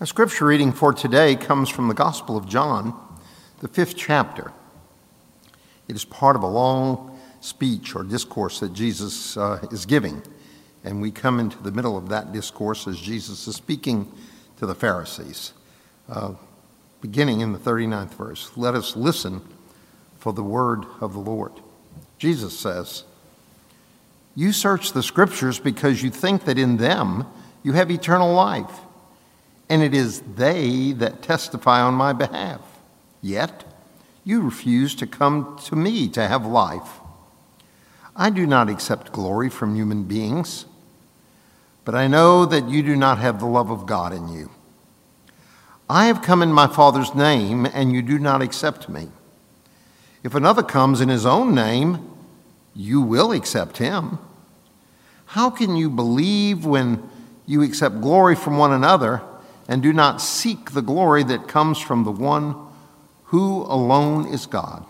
Our scripture reading for today comes from the Gospel of John, the fifth chapter. It is part of a long speech or discourse that Jesus uh, is giving, and we come into the middle of that discourse as Jesus is speaking to the Pharisees. Uh, beginning in the 39th verse, let us listen for the word of the Lord. Jesus says, You search the scriptures because you think that in them you have eternal life and it is they that testify on my behalf. Yet you refuse to come to me to have life. I do not accept glory from human beings, but I know that you do not have the love of God in you. I have come in my Father's name, and you do not accept me. If another comes in his own name, you will accept him. How can you believe when you accept glory from one another? And do not seek the glory that comes from the one who alone is God.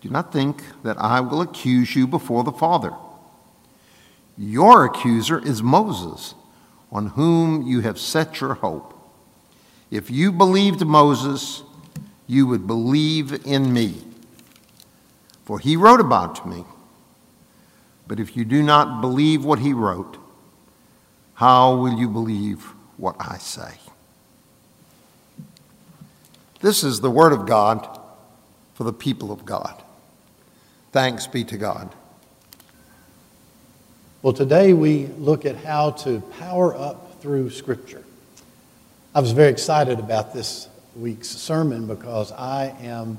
Do not think that I will accuse you before the Father. Your accuser is Moses, on whom you have set your hope. If you believed Moses, you would believe in me, for he wrote about me. But if you do not believe what he wrote, how will you believe what I say. This is the Word of God for the people of God. Thanks be to God. Well, today we look at how to power up through Scripture. I was very excited about this week's sermon because I am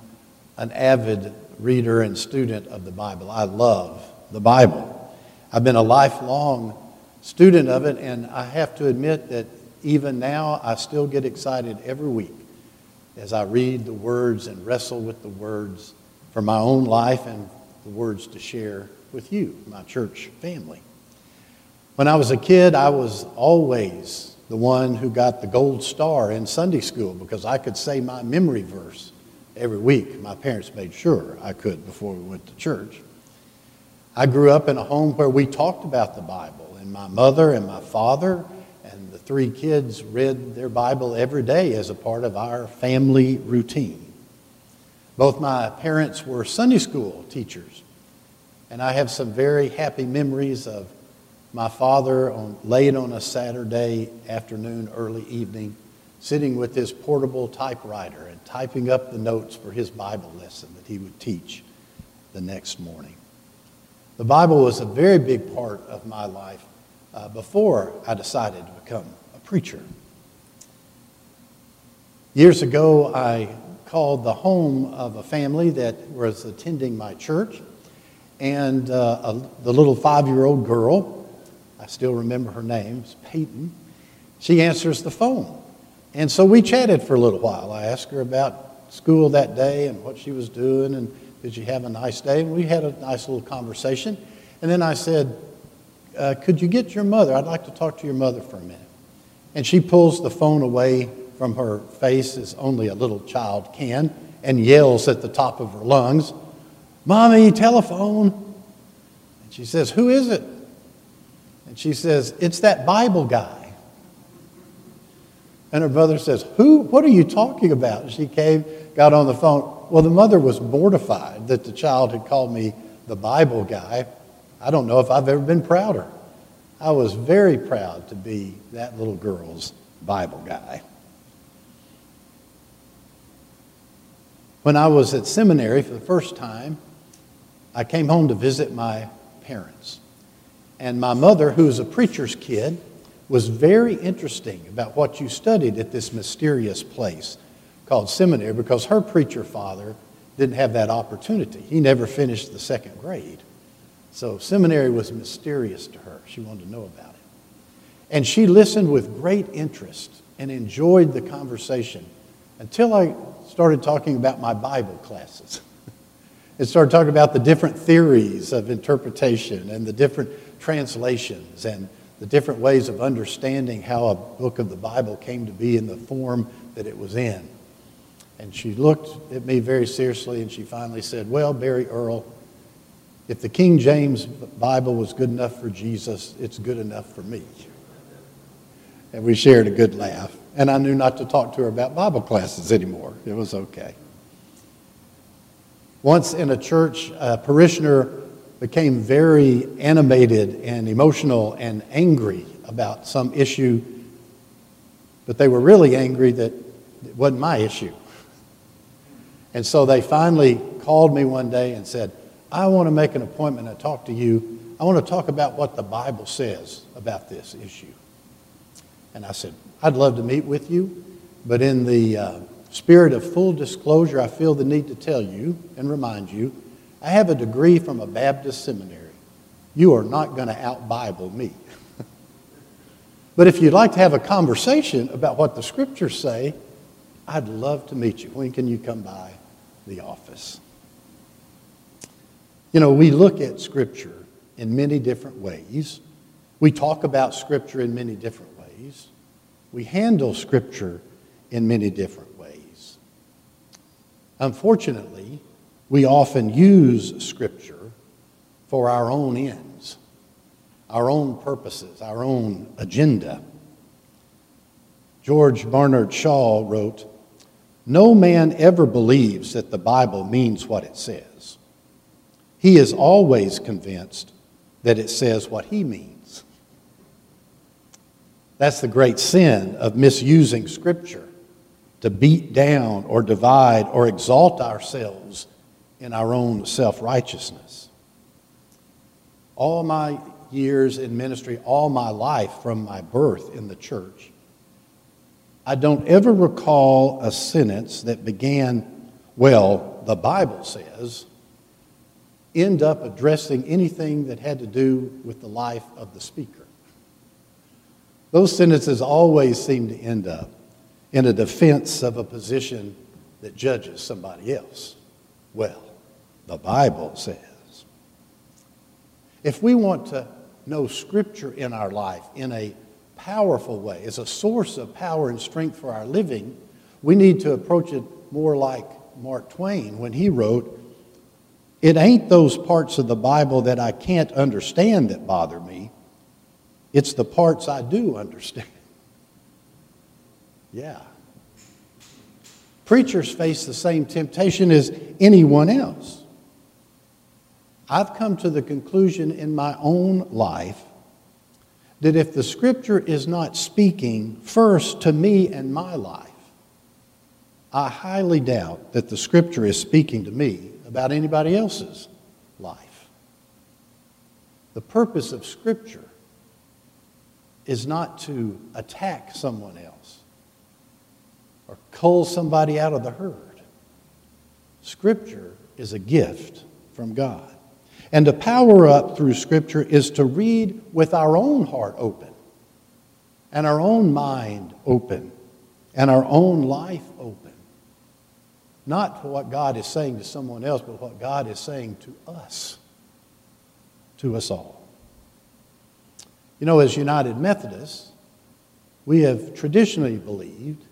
an avid reader and student of the Bible. I love the Bible. I've been a lifelong student of it, and I have to admit that even now, I still get excited every week as I read the words and wrestle with the words for my own life and the words to share with you, my church family. When I was a kid, I was always the one who got the gold star in Sunday school because I could say my memory verse every week. My parents made sure I could before we went to church. I grew up in a home where we talked about the Bible, and my mother and my father three kids read their Bible every day as a part of our family routine. Both my parents were Sunday school teachers, and I have some very happy memories of my father on, late on a Saturday afternoon, early evening, sitting with his portable typewriter and typing up the notes for his Bible lesson that he would teach the next morning. The Bible was a very big part of my life uh, before I decided to become preacher. Years ago, I called the home of a family that was attending my church, and uh, a, the little five year old girl, I still remember her name, is Peyton, she answers the phone. And so we chatted for a little while. I asked her about school that day and what she was doing, and did she have a nice day? And we had a nice little conversation. And then I said, uh, Could you get your mother? I'd like to talk to your mother for a minute. And she pulls the phone away from her face as only a little child can and yells at the top of her lungs, Mommy, telephone. And she says, Who is it? And she says, It's that Bible guy. And her mother says, Who? What are you talking about? And she came, got on the phone. Well, the mother was mortified that the child had called me the Bible guy. I don't know if I've ever been prouder. I was very proud to be that little girl's Bible guy. When I was at seminary for the first time, I came home to visit my parents. And my mother, who was a preacher's kid, was very interesting about what you studied at this mysterious place called seminary because her preacher father didn't have that opportunity. He never finished the second grade. So seminary was mysterious to her. She wanted to know about it. And she listened with great interest and enjoyed the conversation until I started talking about my Bible classes. and started talking about the different theories of interpretation and the different translations and the different ways of understanding how a book of the Bible came to be in the form that it was in. And she looked at me very seriously and she finally said, Well, Barry Earl, if the King James Bible was good enough for Jesus, it's good enough for me. and we shared a good laugh. And I knew not to talk to her about Bible classes anymore. It was okay. Once in a church, a parishioner became very animated and emotional and angry about some issue, but they were really angry that it wasn't my issue. And so they finally called me one day and said, I want to make an appointment and talk to you. I want to talk about what the Bible says about this issue. And I said, I'd love to meet with you, but in the uh, spirit of full disclosure, I feel the need to tell you and remind you I have a degree from a Baptist seminary. You are not going to out Bible me. but if you'd like to have a conversation about what the scriptures say, I'd love to meet you. When can you come by the office? You know, we look at scripture in many different ways. We talk about scripture in many different ways. We handle scripture in many different ways. Unfortunately, we often use Scripture for our own ends, our own purposes, our own agenda. George Bernard Shaw wrote, No man ever believes that the Bible means what it says. He is always convinced that it says what he means. That's the great sin of misusing Scripture to beat down or divide or exalt ourselves in our own self righteousness. All my years in ministry, all my life from my birth in the church, I don't ever recall a sentence that began, well, the Bible says, end up addressing anything that had to do with the life of the speaker. Those sentences always seem to end up in a defense of a position that judges somebody else well the Bible says. If we want to know Scripture in our life in a powerful way, as a source of power and strength for our living, we need to approach it more like Mark Twain when he wrote, It ain't those parts of the Bible that I can't understand that bother me, it's the parts I do understand. Yeah. Preachers face the same temptation as anyone else. I've come to the conclusion in my own life that if the scripture is not speaking first to me and my life, I highly doubt that the scripture is speaking to me about anybody else's life. The purpose of scripture is not to attack someone else or cull somebody out of the herd. Scripture is a gift from God. And to power up through Scripture is to read with our own heart open, and our own mind open, and our own life open. Not what God is saying to someone else, but what God is saying to us, to us all. You know, as United Methodists, we have traditionally believed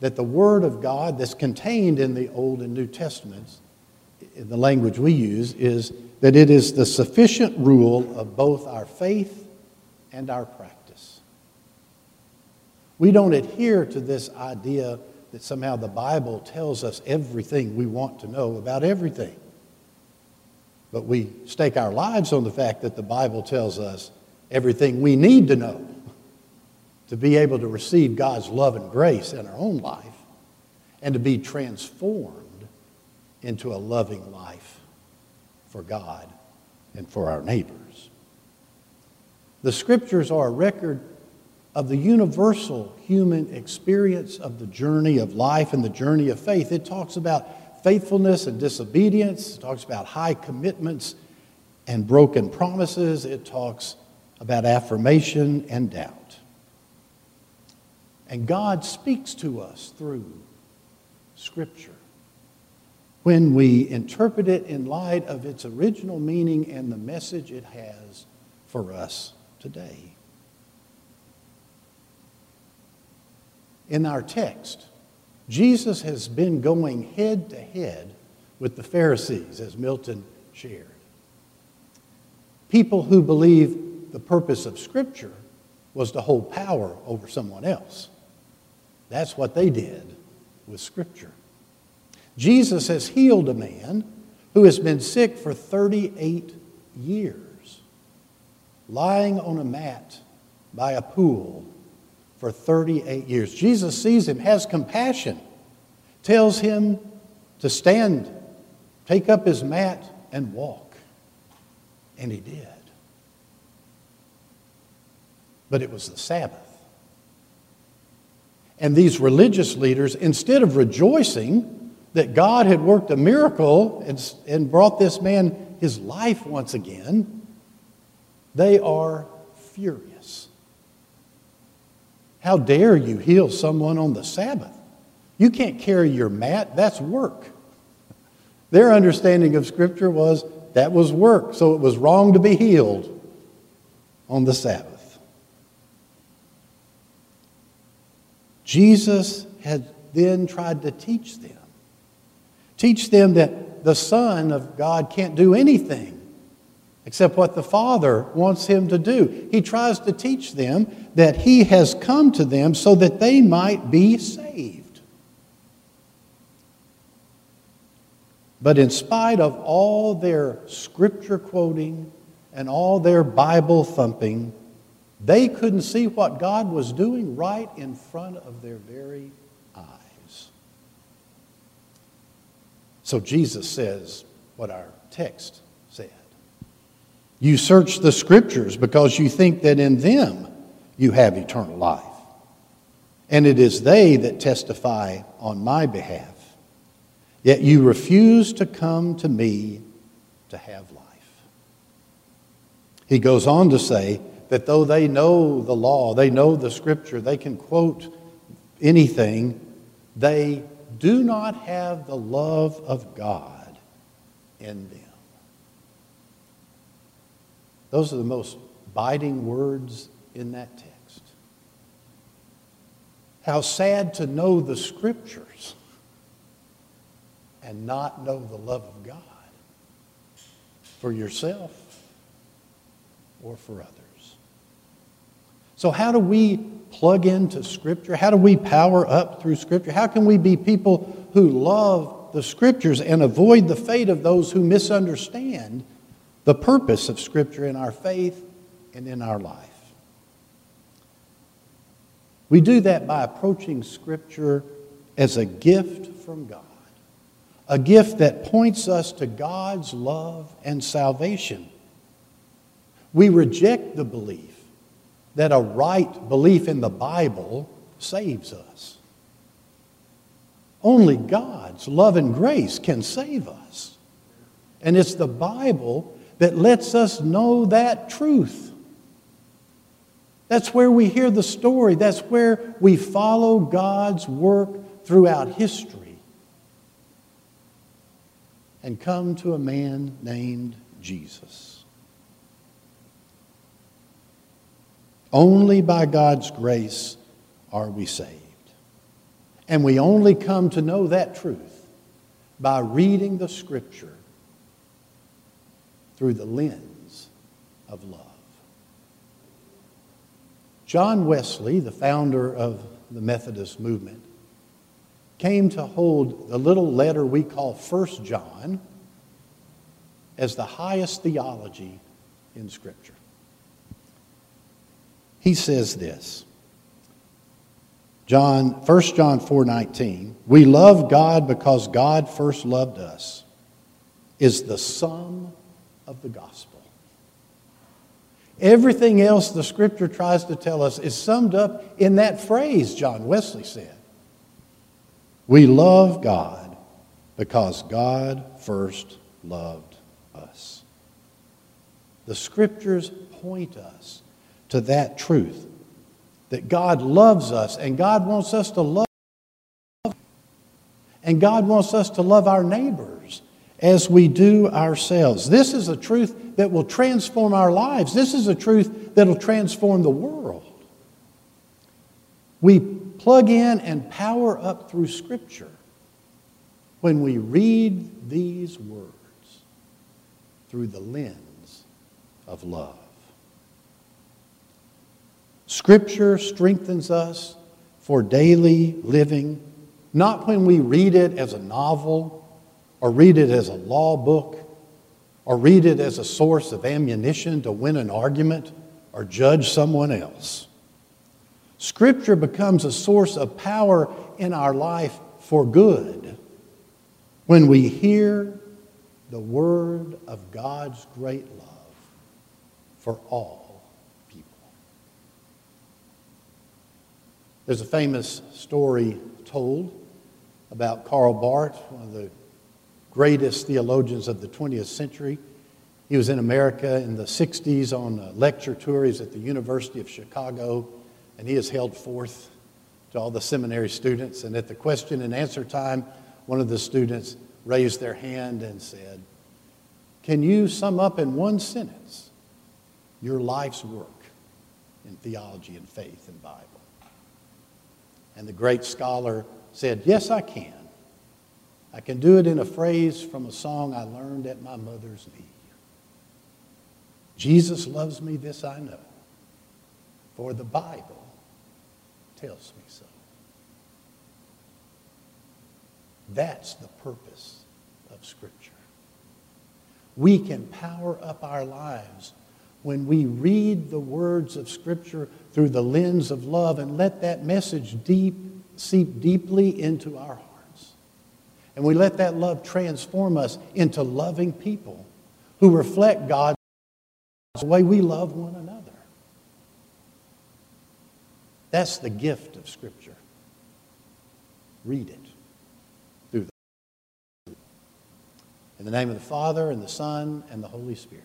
that the Word of God that's contained in the Old and New Testaments, in the language we use, is that it is the sufficient rule of both our faith and our practice. We don't adhere to this idea that somehow the Bible tells us everything we want to know about everything. But we stake our lives on the fact that the Bible tells us everything we need to know to be able to receive God's love and grace in our own life and to be transformed into a loving life for God and for our neighbors. The scriptures are a record of the universal human experience of the journey of life and the journey of faith. It talks about faithfulness and disobedience, it talks about high commitments and broken promises, it talks about affirmation and doubt. And God speaks to us through Scripture when we interpret it in light of its original meaning and the message it has for us today. In our text, Jesus has been going head to head with the Pharisees, as Milton shared. People who believe the purpose of Scripture was to hold power over someone else. That's what they did with Scripture. Jesus has healed a man who has been sick for 38 years, lying on a mat by a pool for 38 years. Jesus sees him, has compassion, tells him to stand, take up his mat, and walk. And he did. But it was the Sabbath. And these religious leaders, instead of rejoicing that God had worked a miracle and, and brought this man his life once again, they are furious. How dare you heal someone on the Sabbath? You can't carry your mat, that's work. Their understanding of Scripture was that was work, so it was wrong to be healed on the Sabbath. Jesus had then tried to teach them. Teach them that the Son of God can't do anything except what the Father wants him to do. He tries to teach them that he has come to them so that they might be saved. But in spite of all their scripture quoting and all their Bible thumping, they couldn't see what God was doing right in front of their very eyes. So Jesus says what our text you search the scriptures because you think that in them you have eternal life. And it is they that testify on my behalf. Yet you refuse to come to me to have life. He goes on to say that though they know the law, they know the scripture, they can quote anything, they do not have the love of God in them. Those are the most biting words in that text. How sad to know the scriptures and not know the love of God for yourself or for others. So, how do we plug into Scripture? How do we power up through Scripture? How can we be people who love the Scriptures and avoid the fate of those who misunderstand the purpose of Scripture in our faith and in our life. We do that by approaching Scripture as a gift from God, a gift that points us to God's love and salvation. We reject the belief that a right belief in the Bible saves us. Only God's love and grace can save us. And it's the Bible that lets us know that truth. That's where we hear the story. That's where we follow God's work throughout history and come to a man named Jesus. Only by God's grace are we saved. And we only come to know that truth by reading the Scripture through the lens of love. John Wesley, the founder of the Methodist movement, came to hold the little letter we call First John as the highest theology in Scripture. He says this. John 1 John 4:19 We love God because God first loved us is the sum of the gospel. Everything else the scripture tries to tell us is summed up in that phrase, John Wesley said. We love God because God first loved us. The scriptures point us to that truth that God loves us and God wants us to love and God wants us to love our neighbors as we do ourselves. This is a truth that will transform our lives. This is a truth that will transform the world. We plug in and power up through Scripture when we read these words through the lens of love. Scripture strengthens us for daily living, not when we read it as a novel or read it as a law book or read it as a source of ammunition to win an argument or judge someone else. Scripture becomes a source of power in our life for good when we hear the word of God's great love for all people. There's a famous story told about Karl Barth, one of the greatest theologians of the 20th century. He was in America in the 60s on a lecture tour. He's at the University of Chicago, and he has held forth to all the seminary students. And at the question and answer time, one of the students raised their hand and said, Can you sum up in one sentence your life's work in theology and faith and Bible? And the great scholar said, Yes, I can. I can do it in a phrase from a song I learned at my mother's knee. Jesus loves me, this I know, for the Bible tells me so. That's the purpose of Scripture. We can power up our lives when we read the words of Scripture through the lens of love and let that message deep, seep deeply into our hearts. And we let that love transform us into loving people who reflect God's way we love one another. That's the gift of Scripture. Read it. In the name of the Father, and the Son, and the Holy Spirit.